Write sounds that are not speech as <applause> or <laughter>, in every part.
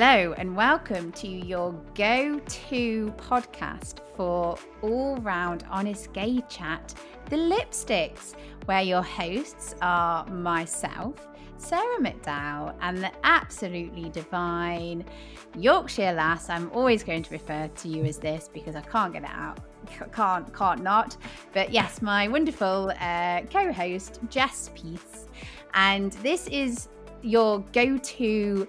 Hello, and welcome to your go to podcast for all round honest gay chat, The Lipsticks, where your hosts are myself, Sarah McDowell, and the absolutely divine Yorkshire lass. I'm always going to refer to you as this because I can't get it out. <laughs> Can't, can't not. But yes, my wonderful uh, co host, Jess Peace. And this is your go to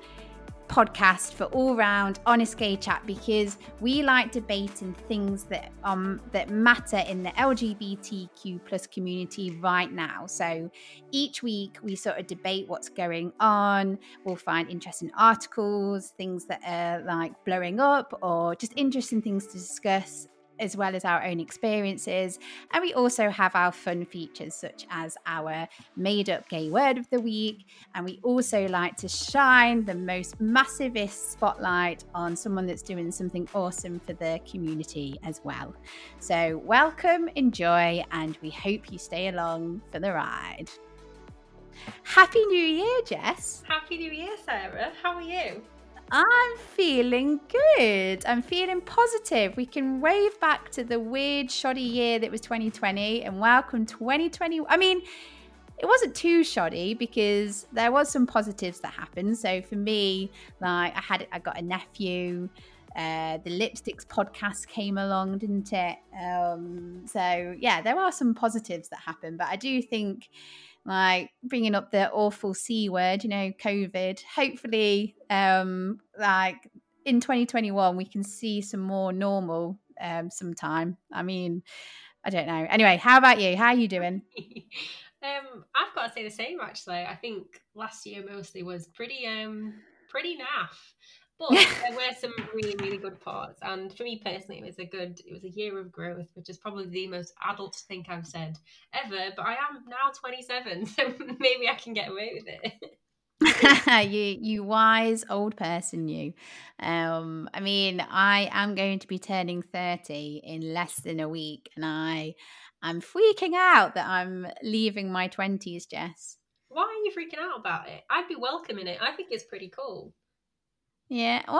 podcast for all round honest gay chat because we like debating things that um that matter in the LGBTQ plus community right now. So each week we sort of debate what's going on. We'll find interesting articles, things that are like blowing up, or just interesting things to discuss as well as our own experiences. And we also have our fun features, such as our made up gay word of the week. And we also like to shine the most massivest spotlight on someone that's doing something awesome for the community as well. So, welcome, enjoy, and we hope you stay along for the ride. Happy New Year, Jess. Happy New Year, Sarah. How are you? I'm feeling good. I'm feeling positive. We can wave back to the weird, shoddy year that was 2020 and welcome 2020. I mean, it wasn't too shoddy because there was some positives that happened. So for me, like I had, I got a nephew. Uh, the lipsticks podcast came along, didn't it? Um, so yeah, there are some positives that happen, but I do think like bringing up the awful c word you know covid. Hopefully um like in 2021 we can see some more normal um sometime. I mean i don't know. Anyway how about you? How are you doing? <laughs> Um i've got to say the same actually. I think last year mostly was pretty um pretty naff but there were some really, really good parts. And for me personally, it was a good, it was a year of growth, which is probably the most adult thing I've said ever. But I am now 27, <laughs> so maybe I can get away with it. <laughs> you you wise old person you um i mean i am going to be turning 30 in less than a week and i i'm freaking out that i'm leaving my 20s jess why are you freaking out about it i'd be welcoming it i think it's pretty cool yeah, well,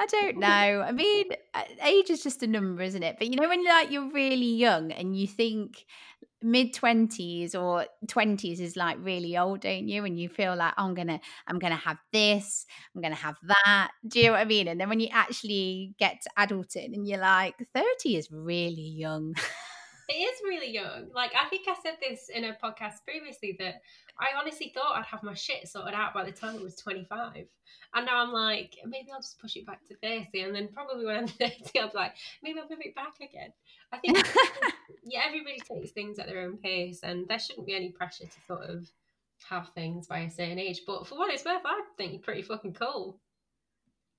I don't <laughs> know. I mean, uh, age is just a number, isn't it? But you know, when like you're really young and you think mid twenties or twenties is like really old, don't you? And you feel like oh, I'm gonna, I'm gonna have this, I'm gonna have that. Do you know what I mean? And then when you actually get to adulting and you're like, thirty is really young. <laughs> it is really young. Like I think I said this in a podcast previously that I honestly thought I'd have my shit sorted out by the time I was 25. And now I'm like, maybe I'll just push it back to 30. And then probably when I'm <laughs> 30, I'll be like, maybe I'll move it back again. I think, <laughs> yeah, everybody takes things at their own pace and there shouldn't be any pressure to sort of have things by a certain age. But for what it's worth, I think you're pretty fucking cool.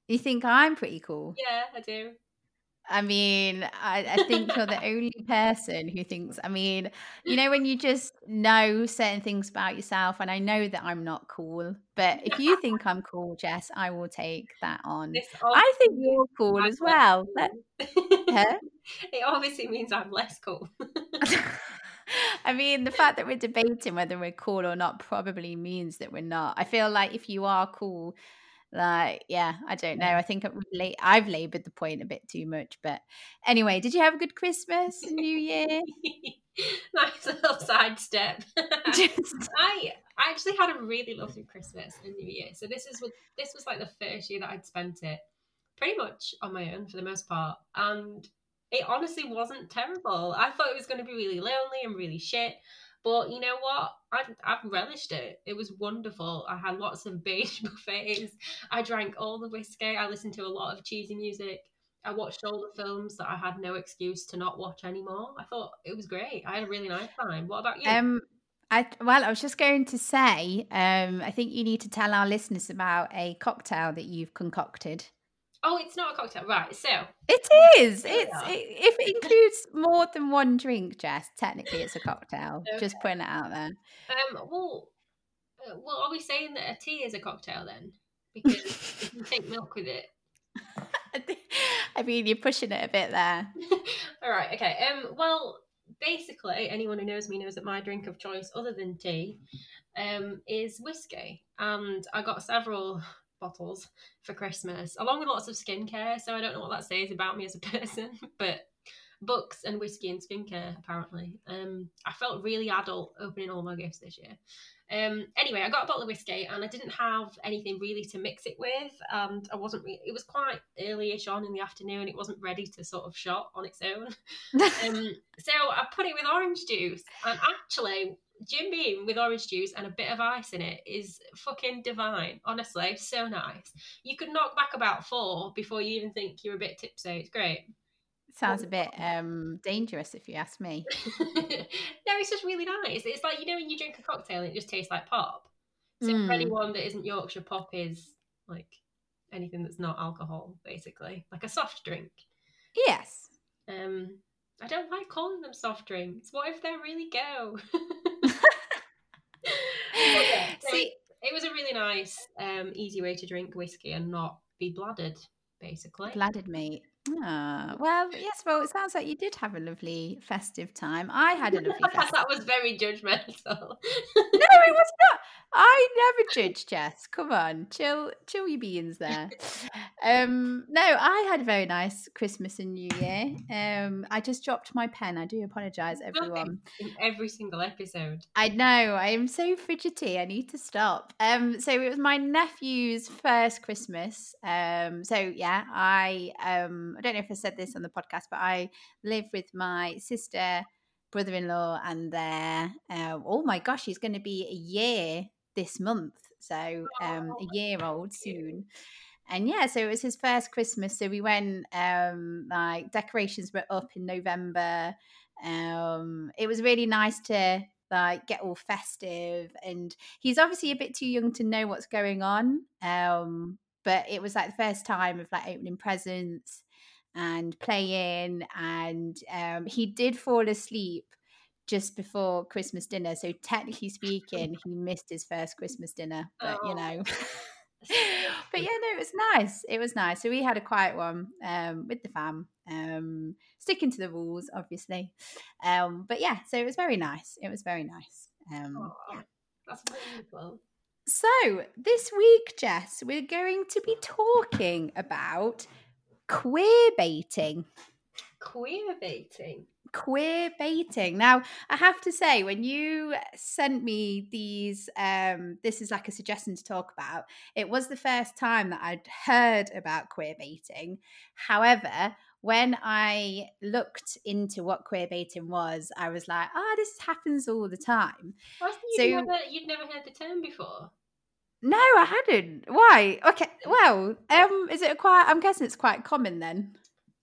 You think I'm pretty cool? Yeah, I do. I mean, I, I, think you're the only person who thinks, I mean, you know, when you just know certain things about yourself, and I know that I'm not cool, but if you think I'm cool, Jess, I will take that on. I think you're cool as well. Cool. <laughs> huh? It obviously means I'm less cool. <laughs> I mean, the fact that we're debating whether we're cool or not probably means that we're not. I feel like if you are cool, like yeah i don't know i think i've labored the point a bit too much but anyway did you have a good christmas and new year? <laughs> Nice little sidestep. <laughs> I i actually had a really lovely christmas and new year so this is what this was like the first year that i'd spent it pretty much on my own for the most part and it honestly wasn't terrible. I thought it was going to be really lonely and really shit but you know what? I I've relished it. It was wonderful. I had lots of beige <laughs> buffets. I drank all the whiskey. I listened to a lot of cheesy music. I watched all the films that I had no excuse to not watch anymore. I thought it was great. I had a really nice time. What about you? Um, I well, I was just going to say, um, I think you need to tell our listeners about a cocktail that you've concocted. Oh, it's not a cocktail, right? So it is. It's it, if it <laughs> includes more than one drink, Jess. Technically, it's a cocktail. Okay. Just putting it out there. Um. Well, uh, well, are we saying that a tea is a cocktail then? Because you can take milk with it. <laughs> I mean, you're pushing it a bit there. <laughs> All right. Okay. Um. Well, basically, anyone who knows me knows that my drink of choice, other than tea, um, is whiskey, and I got several bottles for Christmas, along with lots of skincare. So I don't know what that says about me as a <laughs> person, but books and whiskey and skincare apparently. Um, I felt really adult opening all my gifts this year. Um, anyway, I got a bottle of whiskey and I didn't have anything really to mix it with, and I wasn't. Re- it was quite early-ish on in the afternoon. It wasn't ready to sort of shot on its own. <laughs> um, so I put it with orange juice, and actually, Jim Beam with orange juice and a bit of ice in it is fucking divine. Honestly, so nice. You could knock back about four before you even think you're a bit tipsy. It's great. Sounds a bit um, dangerous, if you ask me. <laughs> no, it's just really nice. It's like you know when you drink a cocktail and it just tastes like pop. So mm. for anyone that isn't Yorkshire, pop is like anything that's not alcohol, basically, like a soft drink. Yes. Um, I don't like calling them soft drinks. What if they're really go? <laughs> <laughs> yeah, See, it was a really nice, um, easy way to drink whiskey and not be blooded, basically. Blooded meat. Ah, well, yes. Well, it sounds like you did have a lovely festive time. I had a <laughs> lovely. that was very judgmental. no, it was not. I never judge, Jess. Come on, chill, chill your beans there. um, no, I had a very nice Christmas and New Year. Um, I just dropped my pen. I do apologise, everyone. In every single episode. I know. I am so fidgety. I need to stop. Um, so it was my nephew's first Christmas. Um, so yeah, I um, I don't know if I said this on the podcast, but I live with my sister brother-in-law and their uh, oh my gosh he's going to be a year this month. So um, a year old soon. And yeah, so it was his first Christmas. So we went, um, like decorations were up in November. Um, it was really nice to like get all festive. And he's obviously a bit too young to know what's going on. Um, but it was like the first time of like opening presents and playing. And um, he did fall asleep just before Christmas dinner. So technically speaking, he missed his first Christmas dinner. But oh. you know. <laughs> <laughs> but yeah, no, it was nice. It was nice. So we had a quiet one um, with the fam, um, sticking to the rules, obviously. Um, but yeah, so it was very nice. It was very nice. Um, oh, yeah. That's wonderful. So this week, Jess, we're going to be talking about queer baiting. Queer baiting. Queer baiting. Now i have to say when you sent me these um this is like a suggestion to talk about it was the first time that i'd heard about queer baiting. However when i looked into what queer baiting was i was like oh this happens all the time. So you'd never, you'd never heard the term before no i hadn't why okay well um is it quite i'm guessing it's quite common then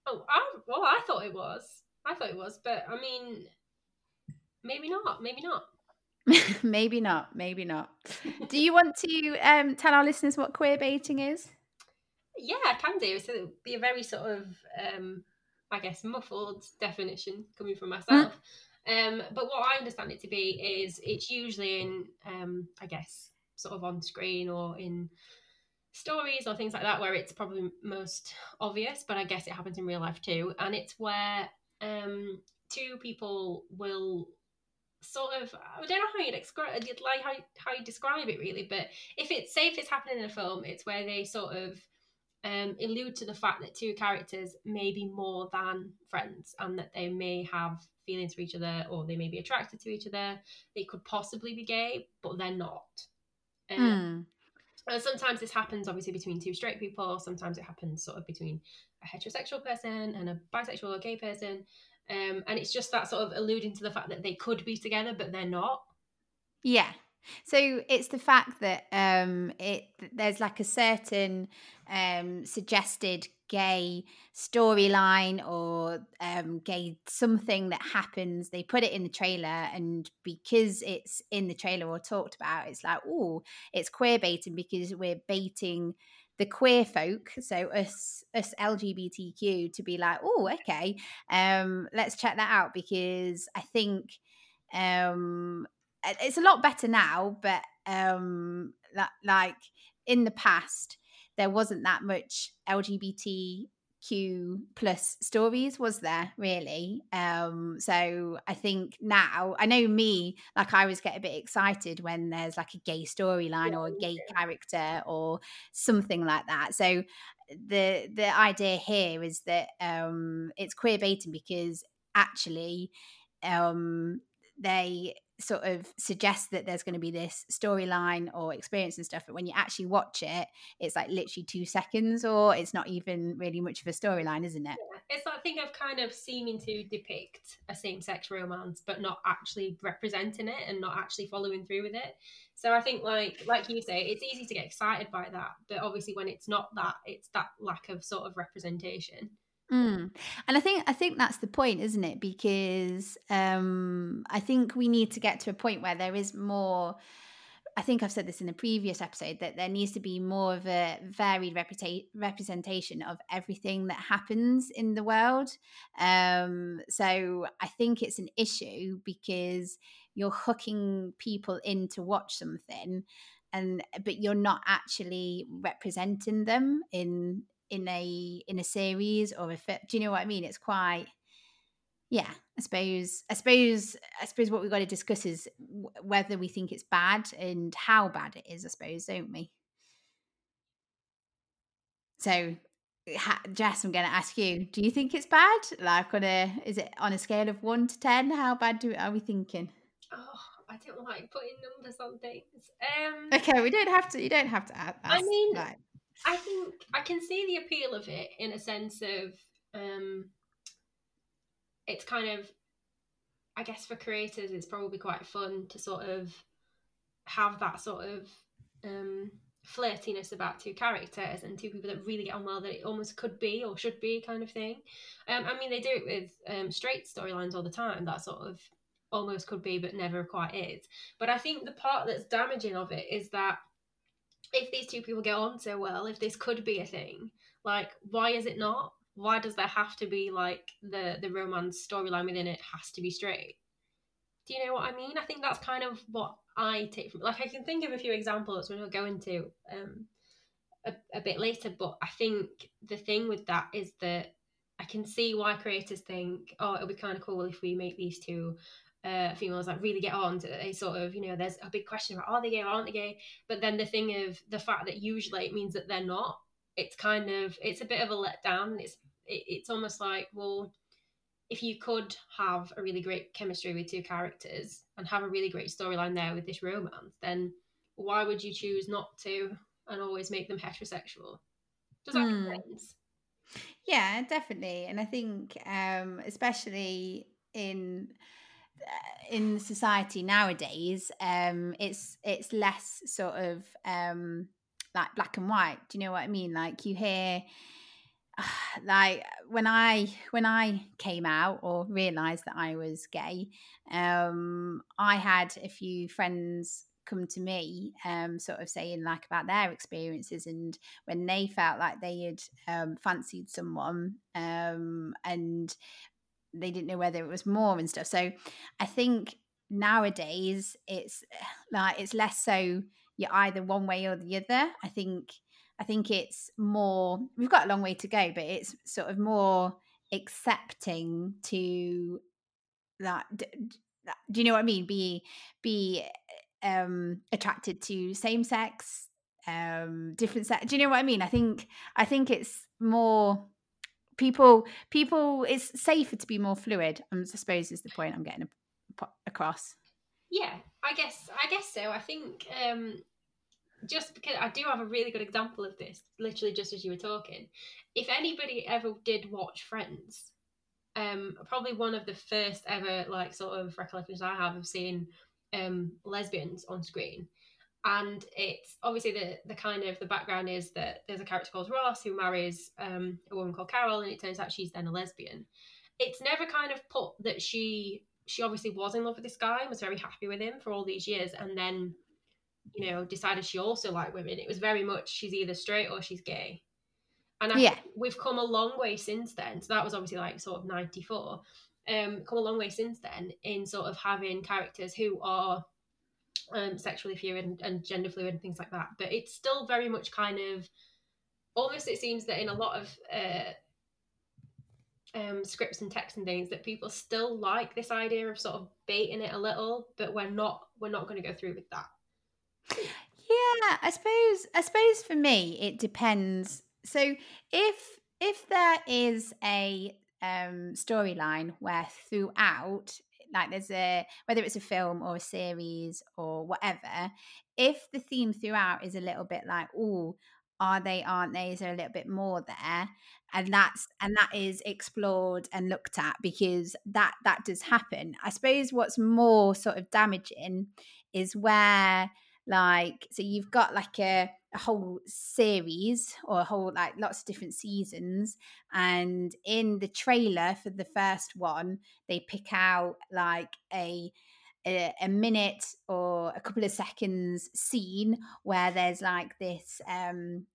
oh I, well i thought it was I thought it was, but I mean, maybe not. Maybe not. <laughs> maybe not. Maybe not. Do you want to um, tell our listeners what queer baiting is? Yeah, I can do. So it'd be a very sort of, um, I guess, muffled definition coming from myself. Um, but what I understand it to be is it's usually in, um, I guess, sort of on screen or in stories or things like that where it's probably most obvious, but I guess it happens in real life too. And it's where um, two people will sort of I don't know how you'd describe like how how you describe it really, but if it's say if it's happening in a film, it's where they sort of um, allude to the fact that two characters may be more than friends and that they may have feelings for each other or they may be attracted to each other. They could possibly be gay, but they're not. Um, mm. And sometimes this happens obviously between two straight people. Sometimes it happens sort of between a heterosexual person and a bisexual or gay person. Um, and it's just that sort of alluding to the fact that they could be together, but they're not. Yeah. So it's the fact that um, it there's like a certain um, suggested gay storyline or um, gay something that happens. They put it in the trailer, and because it's in the trailer or talked about, it's like, oh, it's queer baiting because we're baiting the queer folk, so us us LGBTQ, to be like, oh, okay, um, let's check that out because I think um, it's a lot better now, but um, like in the past, there wasn't that much LGBTQ plus stories, was there really? Um, so I think now I know me, like I always get a bit excited when there's like a gay storyline or a gay character or something like that. So the the idea here is that um, it's queer baiting because actually um, they sort of suggest that there's going to be this storyline or experience and stuff but when you actually watch it it's like literally two seconds or it's not even really much of a storyline isn't it yeah. it's that thing of kind of seeming to depict a same-sex romance but not actually representing it and not actually following through with it so i think like like you say it's easy to get excited by that but obviously when it's not that it's that lack of sort of representation Mm. And I think I think that's the point, isn't it? Because um, I think we need to get to a point where there is more. I think I've said this in a previous episode that there needs to be more of a varied reputa- representation of everything that happens in the world. Um, so I think it's an issue because you're hooking people in to watch something, and but you're not actually representing them in in a in a series or if it, do you know what I mean? It's quite yeah. I suppose I suppose I suppose what we've got to discuss is whether we think it's bad and how bad it is. I suppose, don't we? So Jess, I'm going to ask you: Do you think it's bad? Like on a, is it on a scale of one to ten? How bad do are we thinking? Oh, I don't like putting numbers on things. Um, okay, we don't have to. You don't have to ask. I mean, like, I think I can see the appeal of it in a sense of um, it's kind of, I guess for creators, it's probably quite fun to sort of have that sort of um, flirtiness about two characters and two people that really get on well that it almost could be or should be kind of thing. Um, I mean, they do it with um, straight storylines all the time. That sort of almost could be, but never quite is. But I think the part that's damaging of it is that if these two people get on so well, if this could be a thing, like why is it not? Why does there have to be like the the romance storyline within it has to be straight? Do you know what I mean? I think that's kind of what I take from like I can think of a few examples which I'll go into um a, a bit later, but I think the thing with that is that I can see why creators think, oh, it'll be kind of cool if we make these two uh, females that really get on. To, they sort of, you know, there's a big question about are they gay or aren't they gay? But then the thing of the fact that usually it means that they're not. It's kind of it's a bit of a letdown. It's it, it's almost like well, if you could have a really great chemistry with two characters and have a really great storyline there with this romance, then why would you choose not to and always make them heterosexual? Does that make hmm. sense? Yeah, definitely. And I think, um, especially in in society nowadays, um, it's it's less sort of um, like black and white. Do you know what I mean? Like you hear <sighs> like when I when I came out or realized that I was gay, um, I had a few friends come to me um sort of saying like about their experiences and when they felt like they had um fancied someone um and they didn't know whether it was more and stuff. So I think nowadays it's <sighs> like it's less so you're either one way or the other. I think I think it's more we've got a long way to go, but it's sort of more accepting to that do you know what I mean? Be be um attracted to same sex um different sex do you know what i mean i think i think it's more people people it's safer to be more fluid i suppose is the point i'm getting across. Yeah i guess i guess so. I think um just because i do have a really good example of this literally just as you were talking. If anybody ever did watch friends um probably one of the first ever like sort of recollections i have of seeing um lesbians on screen and it's obviously the the kind of the background is that there's a character called Ross who marries um, a woman called Carol, and it turns out she's then a lesbian. It's never kind of put that she she obviously was in love with this guy and was very happy with him for all these years, and then you know decided she also liked women. It was very much she's either straight or she's gay. And I yeah. we've come a long way since then. So that was obviously like sort of 94. Um, come a long way since then in sort of having characters who are um, sexually fluid and, and gender fluid and things like that. But it's still very much kind of almost it seems that in a lot of uh, um, scripts and texts and things that people still like this idea of sort of baiting it a little, but we're not we're not going to go through with that. Yeah, I suppose I suppose for me it depends. So if if there is a um storyline where throughout like there's a whether it's a film or a series or whatever, if the theme throughout is a little bit like, oh, are they, aren't they? Is there a little bit more there? And that's and that is explored and looked at because that that does happen. I suppose what's more sort of damaging is where like so you've got like a, a whole series or a whole like lots of different seasons and in the trailer for the first one they pick out like a a, a, minute or a couple of seconds scene where there's like this um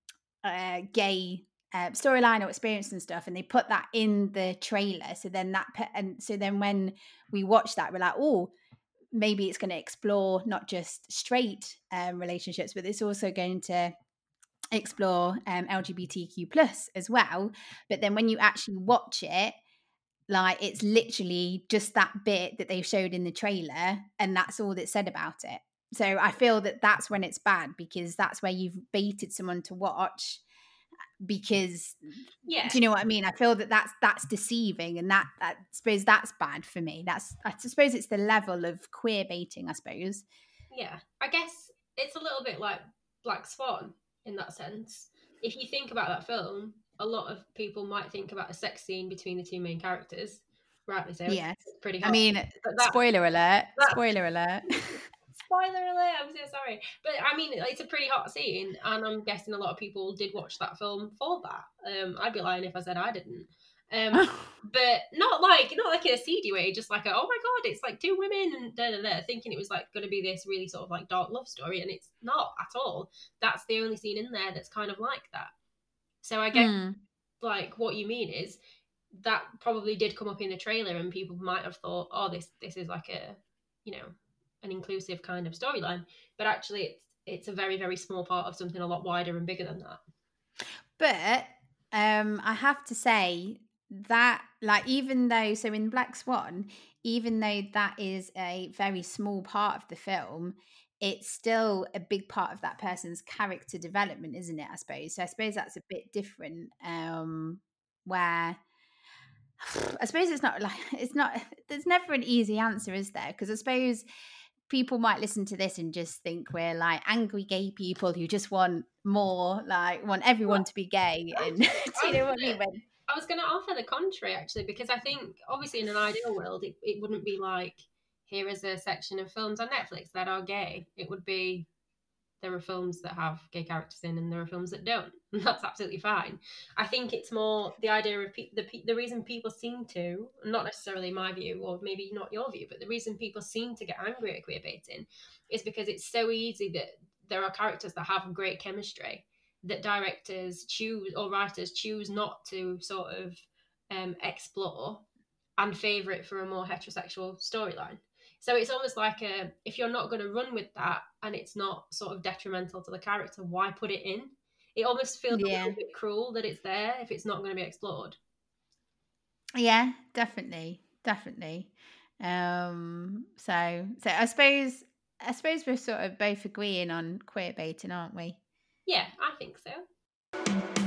uh, gay uh, storyline or experience and stuff and they put that in the trailer. So then that and so then when we watch that we're like oh maybe it's going to explore not just straight um, relationships, but it's also going to explore um, LGBTQ plus as well. But then when you actually watch it, like it's literally just that bit that they showed in the trailer, and that's all that's said about it. So I feel that that's when it's bad because that's where you've baited someone to watch because yeah do you know what i mean? I feel that that's that's deceiving and that, that i suppose that's bad for me. That's i suppose it's the level of queer baiting i suppose. Yeah i guess it's a little bit like black swan in that sense. If you think about that film a lot of people might think about a sex scene between the two main characters. Rightly so yes. pretty hot. i mean that, spoiler alert spoiler alert <laughs> spoiler alert i'm so sorry. But i mean it's a pretty hot scene and i'm guessing a lot of people did watch that film for that. Um i'd be lying if i said i didn't. Um <laughs> but not like not like in a seedy way just like a, oh my god it's like two women and da, da, da, thinking it was like going to be this really sort of like dark love story and it's not at all. That's the only scene in there that's kind of like that. So i get mm. like what you mean is that probably did come up in the trailer and people might have thought oh this this is like a you know an inclusive kind of storyline, but actually it's it's a very very small part of something a lot wider and bigger than that. But um I have to say that like even though so in Black Swan, even though that is a very small part of the film, it's still a big part of that person's character development, isn't it? I suppose. So I suppose that's a bit different. Um where <sighs> I suppose it's not like <laughs> it's not there's never an easy answer, is there? Because I suppose people might listen to this and just think we're like angry gay people who just want more, like want everyone to be gay. And <laughs> do you know what I mean? I was going to offer the contrary actually, because I think obviously in an ideal world, it, it wouldn't be like here is a section of films on Netflix that are gay. It would be there are films that have gay characters in and there are films that don't. And <laughs> that's absolutely fine. I think it's more the idea of pe- the, the reason people seem to not necessarily my view or maybe not your view but the reason people seem to get angry at queer baiting is because it's so easy that there are characters that have great chemistry that directors choose or writers choose not to sort of um, explore and favour it for a more heterosexual storyline so it's almost like a if you're not going to run with that and it's not sort of detrimental to the character, why put it in? It almost feels yeah. a little bit cruel that it's there if it's not going to be explored. Yeah, definitely, definitely. Um, so so I suppose I suppose we're sort of both agreeing on queer baiting, aren't we? Yeah, I think so.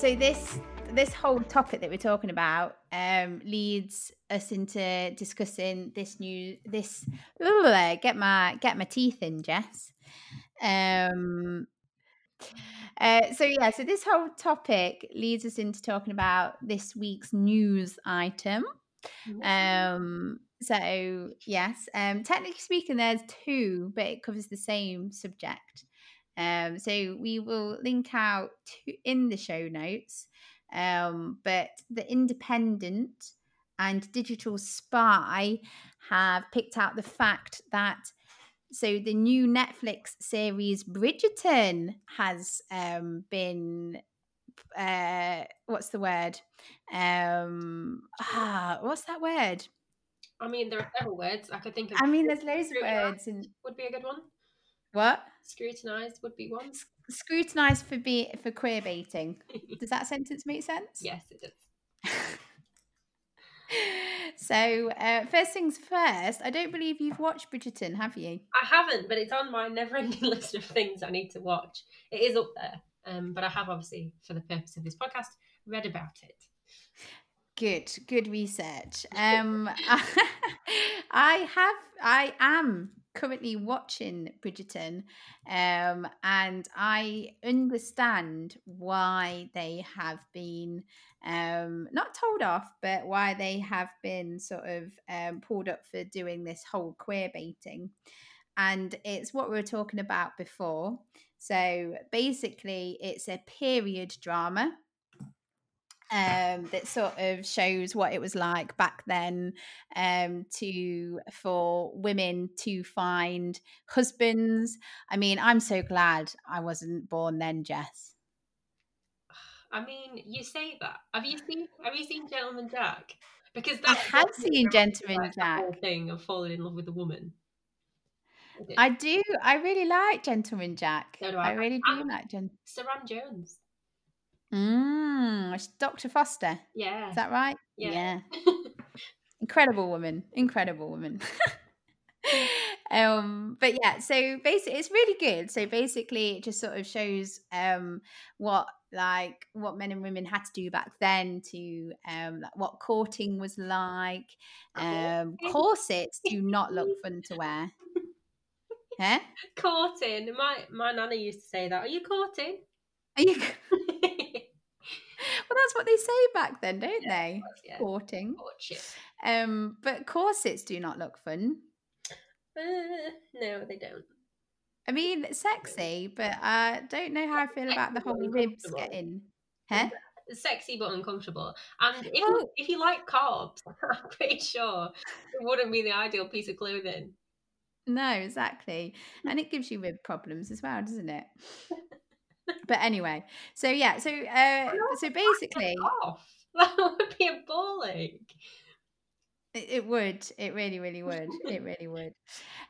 So this this whole topic that we're talking about um, leads us into discussing this new this <laughs> get my get my teeth in jess. Um uh, so yeah so this whole topic leads us into talking about this week's news item. Um so yes um technically speaking there's two but it covers the same subject um, so we will link out to, in the show notes. Um, but the Independent and Digital Spy have picked out the fact that so the new Netflix series Bridgerton has um, been uh, what's the word? Um, ah, what's that word? I mean, there are several words I could think of. I mean, there's loads of words, and would be a good one. What? Scrutinized would be one. Scrutinized for be for queer baiting. <laughs> Does that sentence make sense? Yes, it does. <laughs> so, uh, first things first, I don't believe you've watched Bridgerton, have you? I haven't, but it's on my never-ending <laughs> list of things I need to watch. It is up there, um, but I have obviously, for the purpose of this podcast, read about it. Good, good research. Um, I have, I am currently watching Bridgerton, um, and I understand why they have been um, not told off, but why they have been sort of um, pulled up for doing this whole queer baiting. And it's what we were talking about before. So basically, it's a period drama um, that sort of shows what it was like back then um, to for women to find husbands. I mean, I'm so glad I wasn't born then, Jess. <sighs> I mean, you say that. Have you seen Have you seen Gentleman Jack? Because I have seen Gentleman Jack. whole thing of falling in love with a woman. I do. I really like Gentleman Jack. So do I. I. I really do like Gentleman. Suranne Jones. Mm, it's Dr. Foster. Yeah. Is that right? Yeah. <laughs> Incredible woman. Incredible woman. <laughs> um but yeah so basically it's really good so basically it just sort of shows um what like what men and women had to do back then to um like what courting was like um <laughs> corsets do not look fun to wear huh Courting. My my nana used to say that. Are you courting? Are you well that's what they say back then don't Yeah, they yeah. courting Courtship. um but corsets do not look fun Uh, no, they don't. I mean, sexy, but I don't know how I feel about the whole ribs getting. Huh? Sexy but uncomfortable. And if, you, if you like carbs, <laughs> I'm pretty sure it wouldn't be the ideal piece of clothing. No, exactly. And it gives you rib problems as well, doesn't it? But anyway, so yeah, so uh, so basically, <laughs> That would be appalling. it, it would, it really, really would, <laughs> it really would.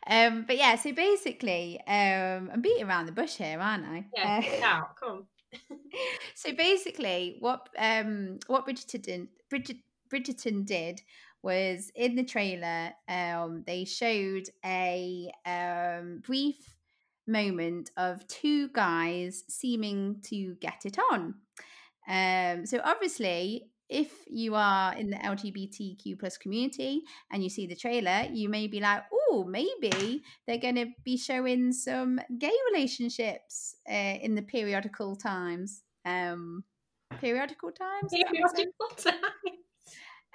Um, but yeah, so basically, um, I'm beating around the bush here, aren't I? Yeah, Uh, out. Come on. <laughs> so basically what um what Bridgerton did, Bridget, Bridgerton did was in the trailer um they showed a um brief moment of two guys seeming to get it on. Um so obviously if you are in the lgbtq plus community and you see the trailer you may be like oh maybe they're going to be showing some gay relationships uh, in the periodical times. Um periodical times? I said? <laughs>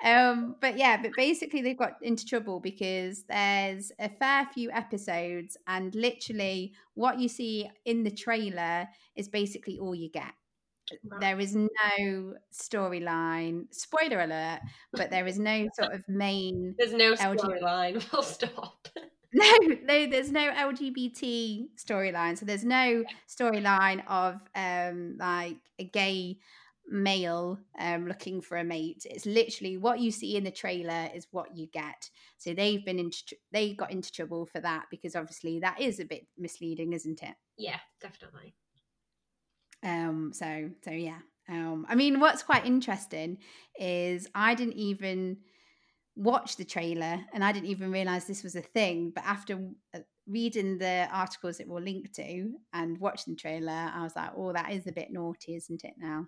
um but yeah but basically they've got into trouble because there's a fair few episodes and literally what you see in the trailer is basically all you get there is no storyline spoiler alert but there is no sort of main There's no storyline. Full stop. <laughs> no no there's no lgbt storyline so there's no storyline of um like a gay male um looking for a mate. It's literally what you see in the trailer is what you get. So they've been into tr- they got into trouble for that because obviously that is a bit misleading isn't it? Yeah, definitely. um so so yeah. Um i mean what's quite interesting is i didn't even watch the trailer and i didn't even realize this was a thing but after uh, reading the articles it will link to and watching the trailer i was like oh that is a bit naughty isn't it now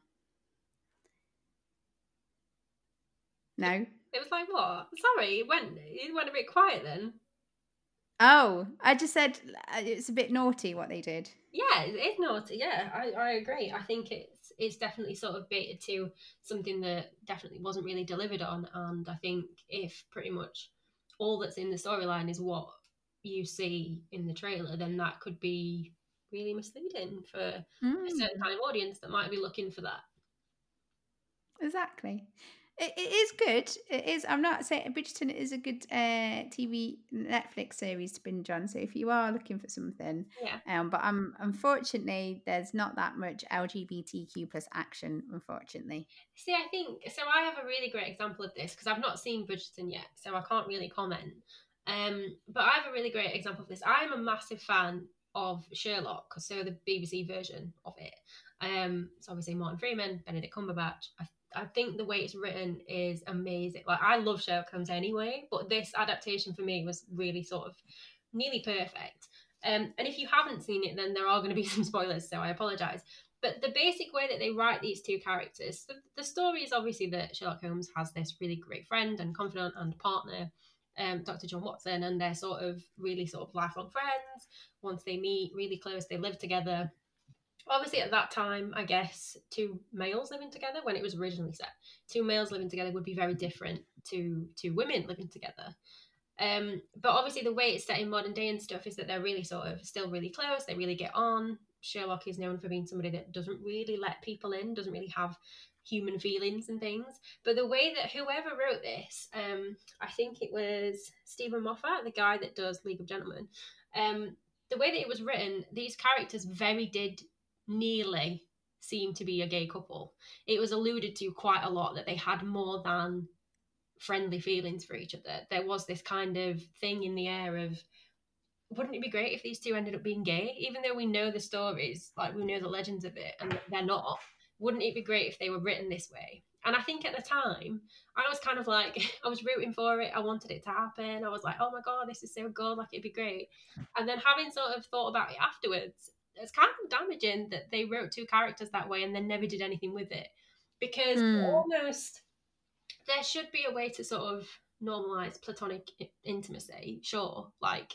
no It was like what? Sorry, it went it went a bit quiet then. oh i just said uh, it's a bit naughty what they did Yeah, it is naughty. Yeah, I, I agree. I think it's it's definitely sort of baited to something that definitely wasn't really delivered on. And I think if pretty much all that's in the storyline is what you see in the trailer, then that could be really misleading for a certain Mm. kind of audience that might be looking for that. Exactly. It, it is good. It is. I'm not saying Bridgerton is a good uh, TV Netflix series to binge on. So if you are looking for something, Yeah. um, but um, unfortunately, there's not that much LGBTQ plus action. Unfortunately, See, I think so. I have a really great example of this because I've not seen Bridgerton yet, so I can't really comment. Um, but I have a really great example of this. I'm a massive fan of Sherlock, so the BBC version of it. Um, so obviously Martin Freeman, Benedict Cumberbatch. I, I think the way it's written is amazing. Like I love Sherlock Holmes anyway, but this adaptation for me was really sort of nearly perfect. Um, and if you haven't seen it, then there are going to be <laughs> some spoilers, so I apologise. But the basic way that they write these two characters, the, the story is obviously that Sherlock Holmes has this really great friend and confidant and partner, um, Dr. John Watson, and they're sort of really sort of lifelong friends. Once they meet, really close, they live together. Obviously, at that time, I guess two males living together when it was originally set, two males living together would be very different to two women living together. Um, but obviously, the way it's set in modern day and stuff is that they're really sort of still really close. They really get on. Sherlock is known for being somebody that doesn't really let people in, doesn't really have human feelings and things. But the way that whoever wrote this, um, I think it was Steven Moffat, the guy that does League of Gentlemen, um, the way that it was written, these characters very did nearly seemed to be a gay couple. It was alluded to quite a lot that they had more than friendly feelings for each other. There was this kind of thing in the air of wouldn't it be great if these two ended up being gay? Even though we know the stories, like we know the legends of it, and they're not. Wouldn't it be great if they were written this way? And I think at the time, I was kind of like, <laughs> I was rooting for it. I wanted it to happen. I was like, oh my God, this is so good. Like, it'd be great. And then having sort of thought about it afterwards, it's kind of damaging that they wrote two characters that way and then never did anything with it. Because mm. almost there should be a way to sort of normalize platonic intimacy, sure. Like,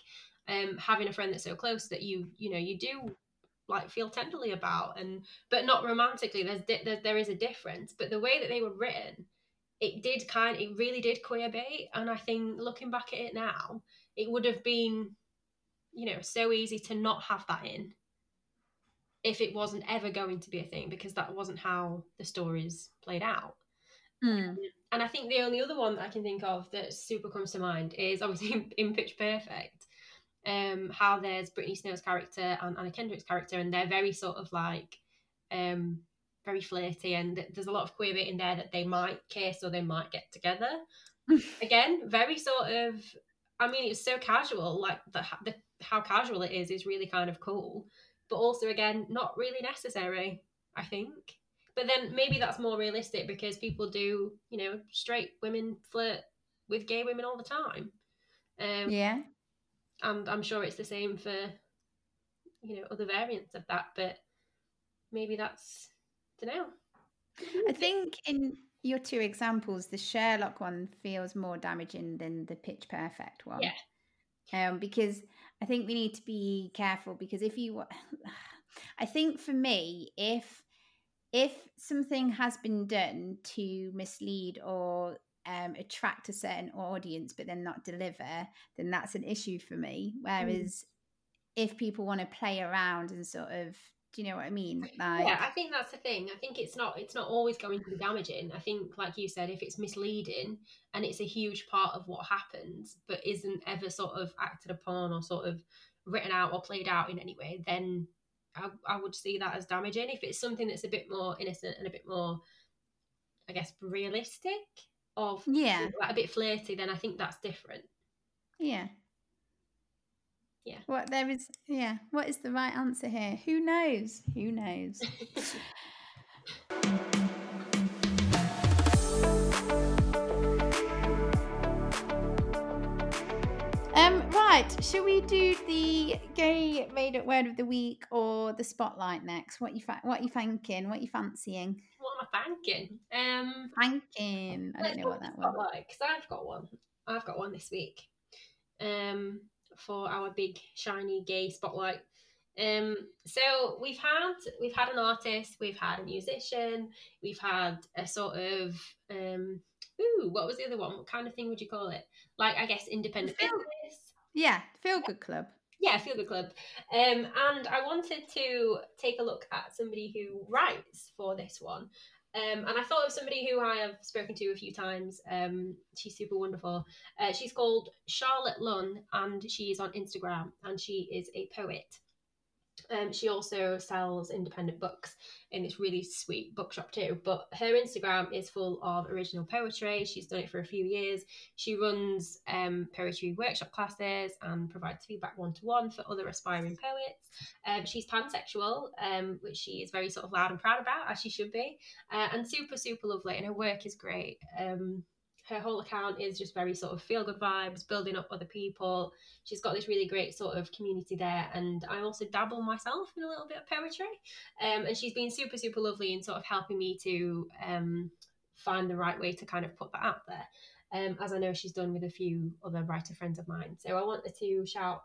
um, having a friend that's so close that you you know you do like feel tenderly about and but not romantically there's di- there, there is a difference but the way that they were written it did kind it really did queer bait and i think looking back at it now it would have been you know so easy to not have that in if it wasn't ever going to be a thing because that wasn't how the stories played out mm. and i think the only other one that i can think of that super comes to mind is obviously <laughs> in, pitch perfect um, how there's Brittany Snow's character and Anna Kendrick's character, and they're very sort of like um, very flirty, and there's a lot of queer bit in there that they might kiss or they might get together. <laughs> Again, very sort of. I mean, it's so casual. Like the, the how casual it is is really kind of cool, but also again not really necessary. I think. But then maybe that's more realistic because people do, you know, straight women flirt with gay women all the time. Um, yeah and I'm sure it's the same for you know other variants of that, but maybe that's I don't know. I think in your two examples, the Sherlock one feels more damaging than the Pitch Perfect one. Yeah. Um, because I think we need to be careful because if you, <sighs> I think for me, if if something has been done to mislead or um, attract a certain audience but then not deliver, then that's an issue for me. Mm. Whereas mm. if people want to play around and sort of do you know what I mean? Like, yeah, I think that's the thing. I think it's not it's not always going to be damaging. I think, like you said, if it's misleading and it's a huge part of what happens, but isn't ever sort of acted upon or sort of written out or played out in any way, then I, I would see that as damaging. If it's something that's a bit more innocent and a bit more, I guess, realistic, of yeah like a bit flirty, then I think that's different. Yeah. Yeah. What there is yeah. What is the right answer here? Who knows? Who knows? <laughs> Um, right, shall we do the gay made up word of the week or the spotlight next? What you fa- what you thinking? What you fancying? What am I thanking? Um, thanking. I don't know what that was. Like, because I've got one. I've got one this week. Um, for our big shiny gay spotlight. Um, so we've had we've had an artist, we've had a musician, we've had a sort of um, ooh, what was the other one? What kind of thing would you call it? Like I guess independent feel, business. Yeah, feel good club. Yeah, feel good club. Um, and I wanted to take a look at somebody who writes for this one. Um, and I thought of somebody who I have spoken to a few times. Um, she's super wonderful. Uh, she's called Charlotte Lunn, and she is on Instagram, and she is a poet. Um, she also sells independent books in this really sweet bookshop too. But her Instagram is full of original poetry. She's done it for a few years. She runs um, poetry workshop classes and provides feedback one to one for other aspiring poets. Um, she's pansexual, um, which she is very sort of loud and proud about, as she should be, uh, and super, super lovely. And her work is great. Her whole account is just very sort of feel good vibes, building up other people. She's got this really great sort of community there, and I also dabble myself in a little bit of poetry. Um, and she's been super, super lovely in sort of helping me to um, find the right way to kind of put that out there. Um, as I know she's done with a few other writer friends of mine. So I wanted to shout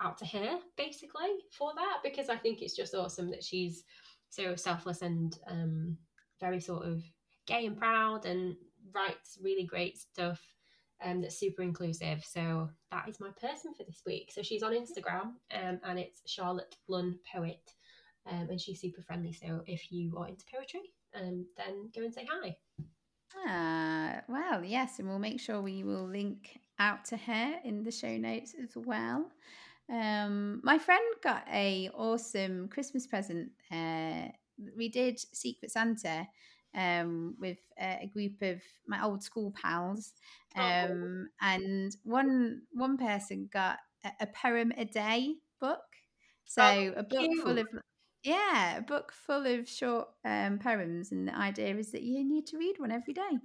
out to her basically for that because I think it's just awesome that she's so selfless and um, very sort of gay and proud and writes really great stuff um, that's super inclusive. So that is my person for this week. So she's on Instagram um, and it's Charlotte Lunn Poet. Um, and she's super friendly. So if you are into poetry, um, then go and say hi. Ah, well, yes, and we'll make sure we will link out to her in the show notes as well. Um, my friend got a awesome Christmas present. Uh, we did Secret Santa, um, with a group of my old school pals, um, oh. and one one person got a, a, poem a day book. So oh, a book cute. full of yeah, a book full of short um, poems, and the idea is that you need to read one every day.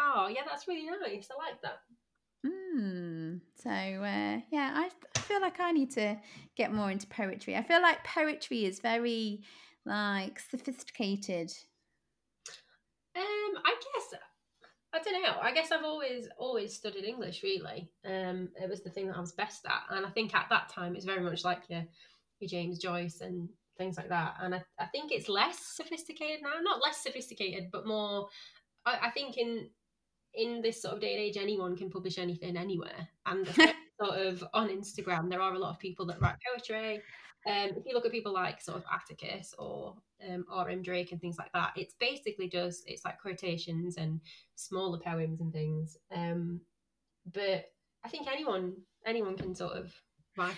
Oh yeah, that's really nice. I like that. Mm. So uh, yeah, I, I feel like I need to get more into poetry. I feel like poetry is very like sophisticated I guess I don't know. I guess I've always always studied English. Really, um, it was the thing that I was best at, and I think at that time it's very much like your your James Joyce and things like that. And I, I think it's less sophisticated now. Not less sophisticated, but more. I, I think in in this sort of day and age, anyone can publish anything anywhere. And <laughs> sort of on Instagram, there are a lot of people that write poetry. Um, if you look at people like sort of Atticus or um, R.M. Drake and things like that, it's basically just it's like quotations and smaller poems and things. Um, but I think anyone anyone can sort of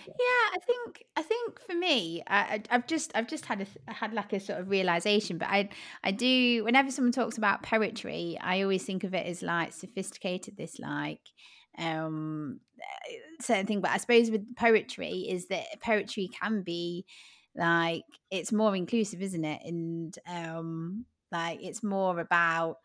yeah, I think I think for me, I, have just I've just had a had like a sort of realization. But I I do whenever someone talks about poetry, I always think of it as like sophisticated. This like um certain thing but i suppose with poetry is that poetry can be like it's more inclusive isn't it? And um like it's more about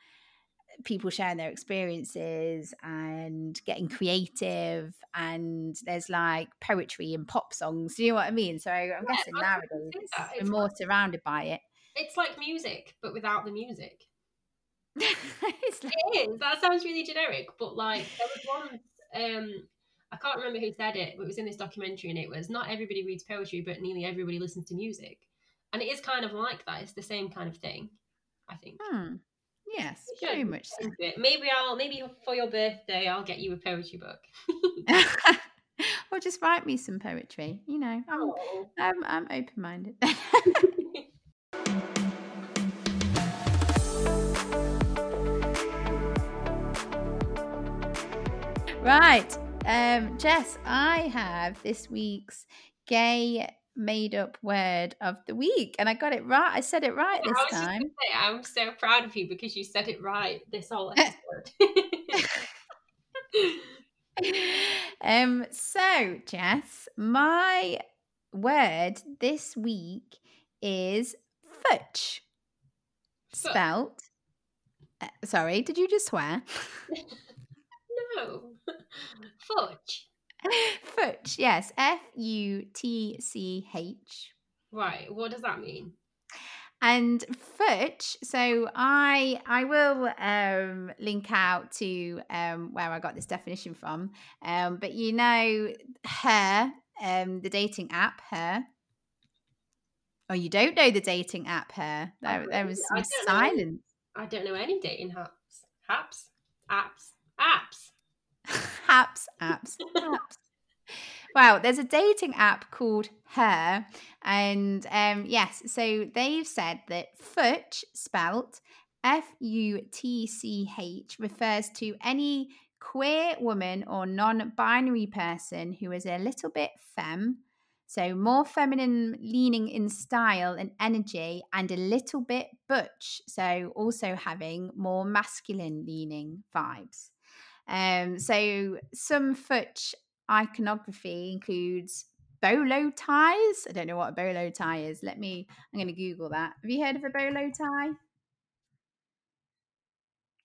people sharing their experiences and getting creative and there's like poetry and pop songs do you know what i mean? So i'm yeah, guessing nowadays we're more surrounded by it. It's like music but without the music. <laughs> it is that sounds really generic but like there was one um I can't remember who said it, but it was in this documentary, and it was not everybody reads poetry, but nearly everybody listens to music, and it is kind of like that. It's the same kind of thing, I think. Hmm. Yes, very much so. Maybe I'll maybe for your birthday I'll get you a poetry book. <laughs> <laughs> or just write me some poetry. You know, I'm oh. I'm, I'm open minded. Right, um, Jess, I have this week's gay made up word of the week and I got it right. I said it right this time. Say, I'm so proud of you because you said it right this whole <laughs> episode. <laughs> um so Jess, my word this week is futch. Spelt. Uh, sorry, did you just swear? <laughs> no. <laughs> Fudge. Futch, yes. F U T C H. Right. What does that mean? And futch, so I I will um, link out to um, where I got this definition from. Um, but you know, her, um, the dating app, her. Oh, you don't know the dating app, her. There, there was some I silence. Know, I don't know any dating. Apps, apps, apps. Apps, apps. Wow, there's a dating app called Her, and um, yes, so they've said that Futch, spelt F U T C H, refers to any queer woman or non binary person who is a little bit femme, So more feminine leaning in style and energy and a little bit butch. So also having more masculine leaning vibes. Um, so some futch iconography includes bolo ties. I don't know what a bolo tie is. Let me, I'm going to Google that. Have you heard of a bolo tie?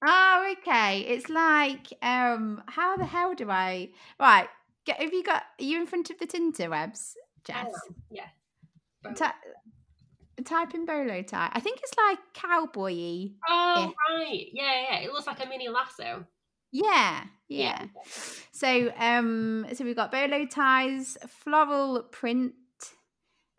Oh, okay. It's like, um, how the hell do I, right. Get, have you got, are you in front of the Tinterwebs, Jess? Oh, yeah. Ta- type in bolo tie. I think it's like cowboy Oh, right. Yeah, yeah. It looks like a mini lasso. Yeah, yeah. So um so we've got bolo ties, floral print,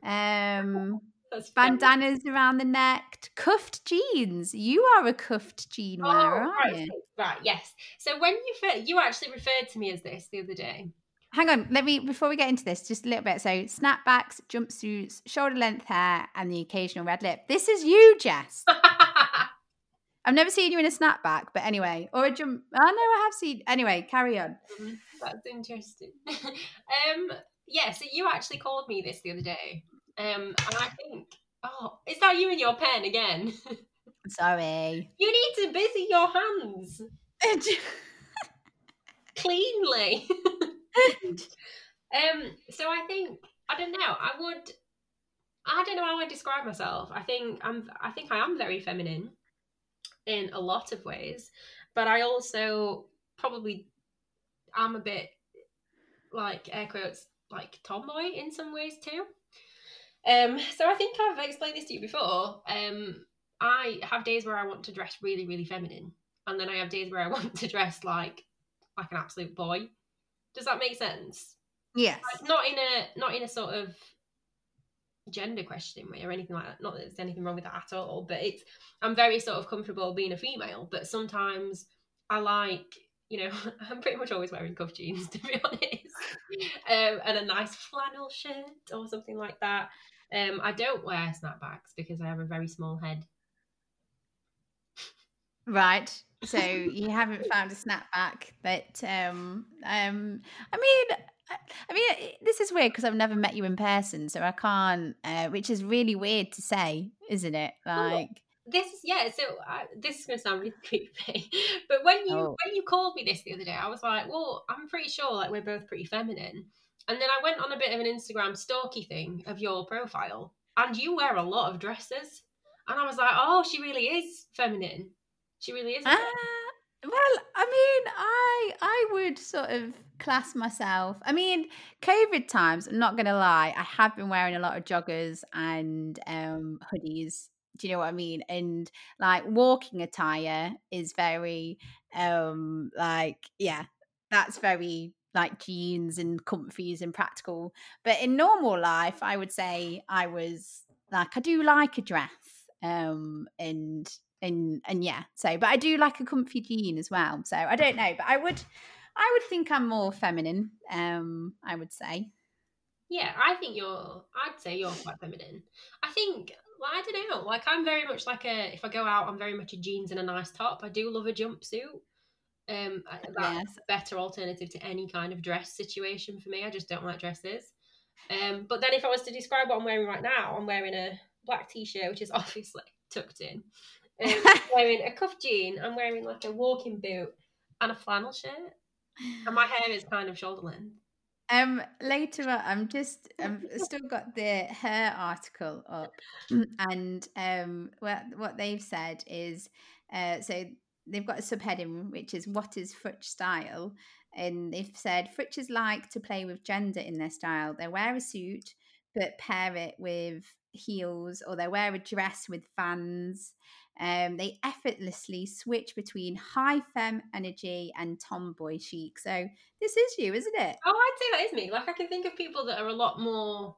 um <laughs> bandanas around the neck, cuffed jeans. You are a cuffed jean wearer, oh, aren't right, you? Right, yes. So when you you actually referred to me as this the other day. Hang on, let me before we get into this, just a little bit. So snapbacks, jumpsuits, shoulder length hair, and the occasional red lip. This is you, Jess. <laughs> I've never seen you in a snapback, but anyway, or a jump. Oh no, I have seen. Anyway, carry on. Mm-hmm. That's interesting. <laughs> um, yeah. So you actually called me this the other day, um, and I think, oh, is that you and your pen again? <laughs> Sorry. You need to busy your hands <laughs> cleanly. um. So I think I don't know. I would. I don't know how I describe myself. I think I'm. I think I am very feminine in a lot of ways, but I also probably am a bit like air quotes like tomboy in some ways too. Um, so I think I've explained this to you before. Um, I have days where I want to dress really, really feminine, and then I have days where I <laughs> want to dress like like an absolute boy. Does that make sense? Yes. Like, not in a not in a sort of gender questioning me or anything like that. Not that there's anything wrong with that at all, but it's I'm very sort of comfortable being a female, but sometimes I like, you know, <laughs> I'm pretty much always wearing cuff jeans <laughs> to be honest, um, and a nice flannel shirt or something like that. Um, I don't wear snapbacks because I have a very small head. Right. So <laughs> you haven't found a snapback, but um, um, I mean, I mean, this is weird because I've never met you in person, so I can't. Uh, which is really weird to say, isn't it? Like this is yeah. So uh, this is going to sound really <laughs> creepy, but when you oh. when you called me this the other day, I was like, well, I'm pretty sure like we're both pretty feminine. And then I went on a bit of an Instagram stalky thing of your profile, and you wear a lot of dresses, and I was like, oh, she really is feminine. She really is. Uh, well, I mean, I I would sort of class myself. I mean, COVID times, I'm not going to lie, I have been wearing a lot of joggers and um, hoodies. Do you know what I mean? And like walking attire is very, um, like, yeah, that's very like jeans and comfies and practical. But in normal life, I would say I was like, I do like a dress. Um, and and and yeah so but i do like a comfy jean as well so i don't know but i would I would think I'm more feminine. Um, I would say. Yeah, I think you're. I'd say you're quite feminine. I think. Well, I don't know. Like I'm very much like a. If I go out, I'm very much a jeans and a nice top. I do love a jumpsuit. Um, that's yes. a better alternative to any kind of dress situation for me. I just don't like dresses. Um, but then if I was to describe what I'm wearing right now, I'm wearing a black t-shirt, which is <laughs> obviously tucked in. Um, wearing a cuff jean. I'm wearing like a walking boot and a flannel shirt. And my Her is kind of shoulder length. Um, later on, I'm just I've still got the hair article up, and um, what what they've said is, uh, so they've got a subheading which is what is Futch style, and they've said Futches like to play with gender in their style. They wear a suit, but pair it with heels, or they wear a dress with fans. Um, they effortlessly switch between high femme energy and tomboy chic. So this is you, isn't it? Oh, I'd say that is me. Like I can think of people that are a lot more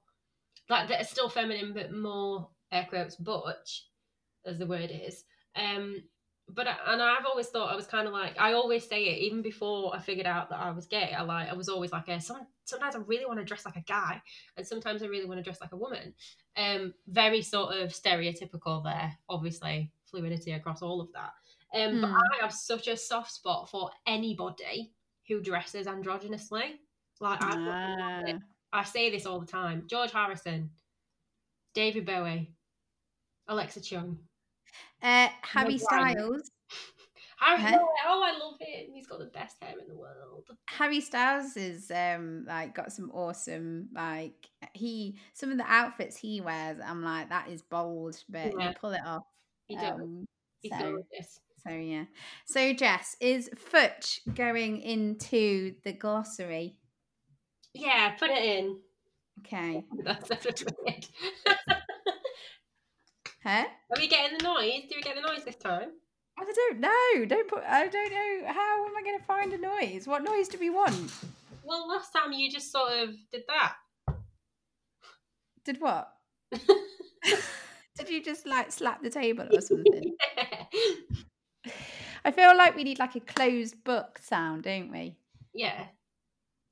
like that are still feminine but more air quotes butch, as the word is. Um, but and I've always thought I was kind of like I always say it even before I figured out that I was gay. I like I was always like a some sometimes I really want to dress like a guy and sometimes I really want to dress like a woman. Um, very sort of stereotypical there, obviously fluidity across all of that. Um, mm. But hmm. I have such a soft spot for anybody who dresses androgynously. Like I, ah. I say this all the time. George Harrison, David Bowie, Alexa Chung, uh, Harry Styles. <laughs> Harry, huh? oh, I love him. He's got the best hair in the world. Harry Styles is um like got some awesome like he some of the outfits he wears. I'm like that is bold, but yeah. pull it off. He does. Um, He's so, gorgeous. So yeah. So Jess, is Futch going into the glossary? Yeah, put it in. Okay. <laughs> That's weird. <laughs> huh? Are we getting the noise? Do we get the noise this time? I don't know. Don't put. I don't know. How am I going to find a noise? What noise do we want? Well, last time you just sort of did that. Did what? <laughs> <laughs> did you just like slap the table or something? Yeah. <laughs> I feel like we need like a closed book sound, don't we? Yeah.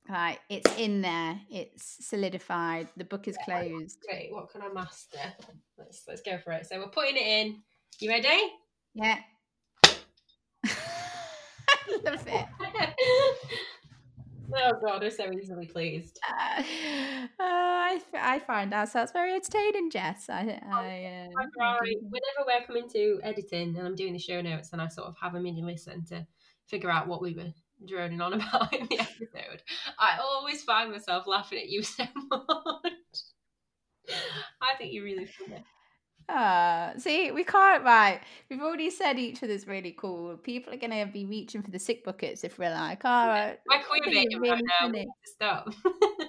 Right, it's in there. It's solidified. The book is closed. Great. What can I master? Let's let's go for it. So we're putting it in. You ready? Yeah. <laughs> love it. <laughs> oh god, we're so easily pleased. Uh, uh, <sighs> I, I find ourselves very entertaining, Jess. I, I, uh, I Whenever we're coming to editing and I'm doing the show notes, and I sort of have a mini listen to figure out what we were droning on <laughs> about in the episode, I always find myself laughing at you <laughs> so much. I think you're really funny. Ah, see, we can't. Right, we've already said each other's really cool. People are going to be reaching for the sick buckets if we're like, all right. We're queerbaiting really right now. <laughs> Stop.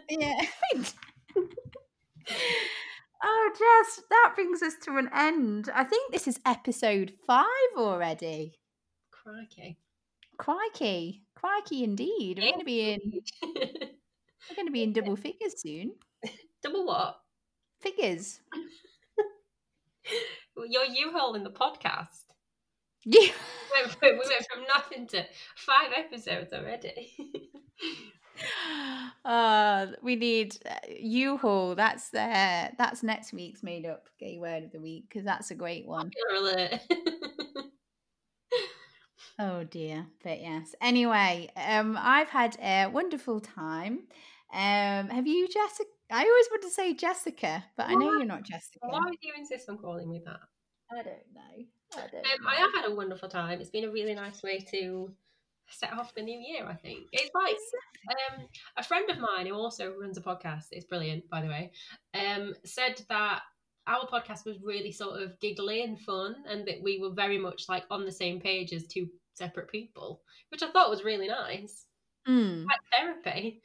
yeah. oh, Jess, that brings us to an end. I think this is episode five already. Crikey. Crikey. Crikey indeed. We're going to be in. <laughs> we're going to be in double figures soon. <laughs> Double what? Figures. <laughs> You're U-Haul in the podcast. Yeah. We went, we went from nothing to five episodes already. uh we need uh, U-Haul. That's the that's next week's made up gay word of the week because that's a great one. Oh dear, but yes. Anyway, um, I've had a wonderful time. Um, have you, Jessica? I always want to say Jessica, but I know you're not Jessica. Why do you insist on calling me that? I don't know. I, don't um, know. I have had a wonderful time. It's been a really nice way to set off the new year. I think it's like um, a friend of mine who also runs a podcast. It's brilliant, by the way. Um, said that our podcast was really sort of giggly and fun, and that we were very much like on the same page as two separate people, which I thought was really nice. Mm. Like therapy.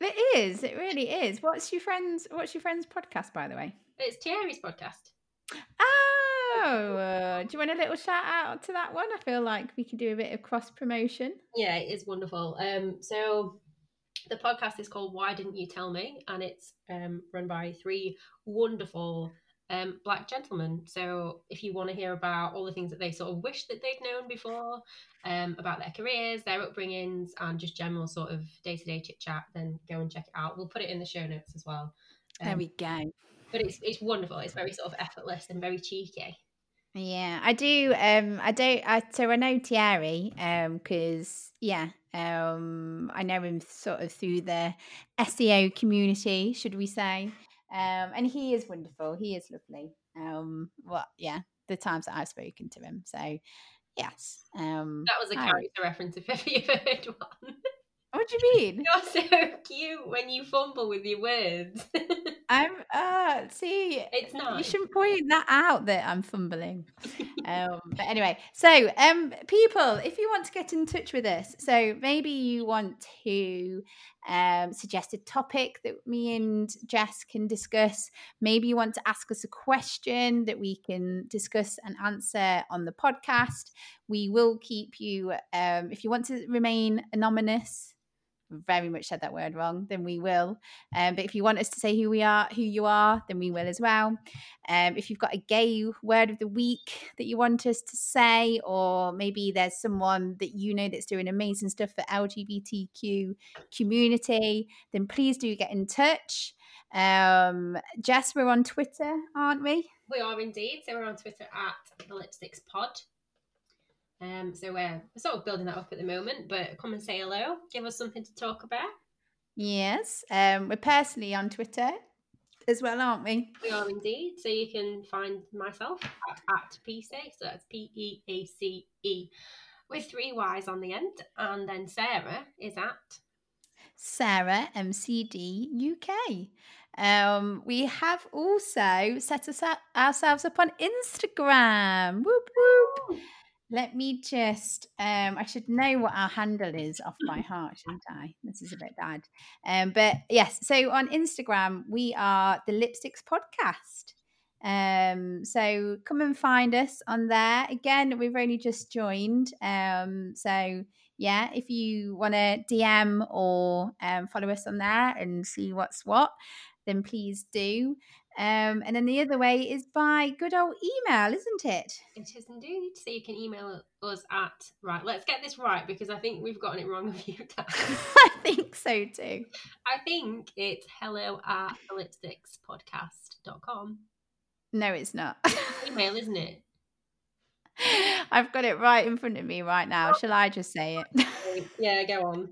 It is. It really is. What's your friend's What's your friend's podcast, by the way? It's Thierry's podcast. Oh, uh, do you want a little shout out to that one? I feel like we could do a bit of cross promotion. Yeah, it is wonderful. Um, so the podcast is called Why Didn't You Tell Me, and it's um run by three wonderful um, black gentlemen. So if you want to hear about all the things that they sort of wish that they'd known before, um, about their careers, their upbringings, and just general sort of day to day chit chat, then go and check it out. We'll put it in the show notes as well. Um, there we go. But it's it's wonderful. It's very sort of effortless and very cheeky. Yeah, I do. Um, I don't. I so I know Thierry. Um, because yeah, um, I know him sort of through the SEO community, should we say? Um, and he is wonderful. He is lovely. Um, well, yeah, the times that I've spoken to him. So, yes. Um, that was a character reference if <laughs> ever you've heard one. What do you mean? <laughs> You're so cute when you fumble with your words. <laughs> I'm uh see it's not you shouldn't point that out that I'm fumbling. <laughs> um but anyway, so um people, if you want to get in touch with us, so maybe you want to um suggest a topic that me and Jess can discuss. Maybe you want to ask us a question that we can discuss and answer on the podcast. We will keep you um if you want to remain anonymous very much said that word wrong, then we will. Um, but if you want us to say who we are, who you are, then we will as well. Um, if you've got a gay word of the week that you want us to say, or maybe there's someone that you know that's doing amazing stuff for LGBTQ community, then please do get in touch. Um, Jess, we're on Twitter, aren't we? We are indeed. So we're on Twitter at the Lipsticks Pod. Um, so we're, we're sort of building that up at the moment, but come and say hello. Give us something to talk about. Yes. Um, we're personally on Twitter as well, aren't we? We are indeed. So you can find myself at, at so that's P E A C E, with three Y's on the end. And then Sarah is at Sarah MCD UK. Um, we have also set us up, ourselves up on Instagram. Whoop whoop. Let me just, um, I should know what our handle is off by <laughs> heart, shouldn't I? This is a bit bad. Um, but yes, so on Instagram, we are the Lipsticks Podcast. Um, so come and find us on there. Again, we've only just joined. Um, so yeah, if you want to DM or um, follow us on there and see what's what, then please do. Um, and then the other way is by good old email, isn't it? It is indeed. So you can email us at right. Let's get this right because I think we've gotten it wrong a few <laughs> <laughs> times. I think so too. I think it's hello at lipstickspodcast.com. No, it's not. Email, isn't it? <laughs> I've got it right in front of me right now. Shall I just say it? yeah, go on.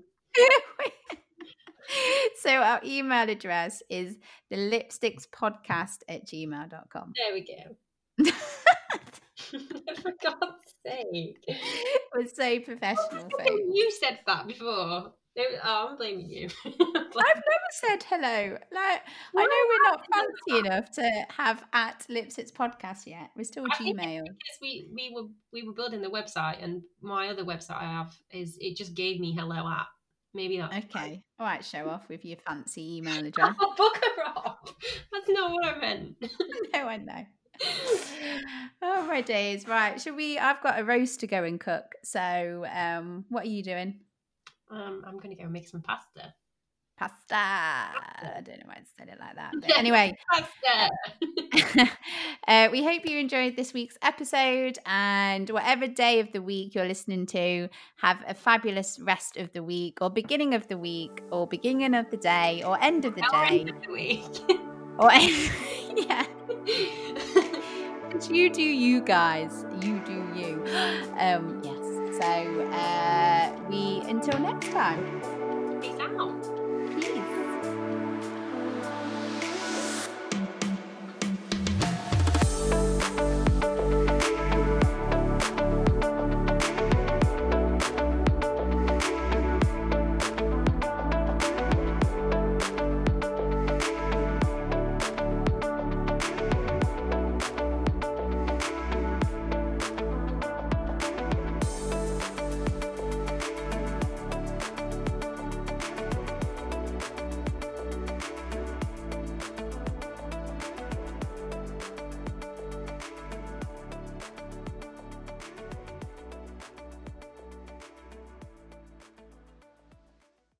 <laughs> so our email address is the lipstickspodcast at gmail.com. There we go. <laughs> <laughs> For God's sake. We're so professional. You said that before. Oh, I'm blaming you. I've never said hello. Like I know we're not fancy enough to have at Lipsticks podcast yet. We're still I Gmail. Because we we were we were building the website, and my other website I have is it just gave me hello at Maybe not. Okay. All right, show off with your fancy <laughs> email address. oh, bugger off. That's not what I meant. <laughs> no, I know. oh my days. Right. Should we I've got a roast to go and cook. So um what are you doing? Um I'm gonna go make some pasta pasta. I don't know why I said it like that. But <laughs> anyway, pasta. <laughs> uh, we hope you enjoyed this week's episode, and whatever day of the week you're listening to, have a fabulous rest of the week, or beginning of the week, or beginning of the day, or end of the or day. End of the week. or <laughs> yeah. you do you guys. You do you. <gasps> Um, yes. So uh, we until next time.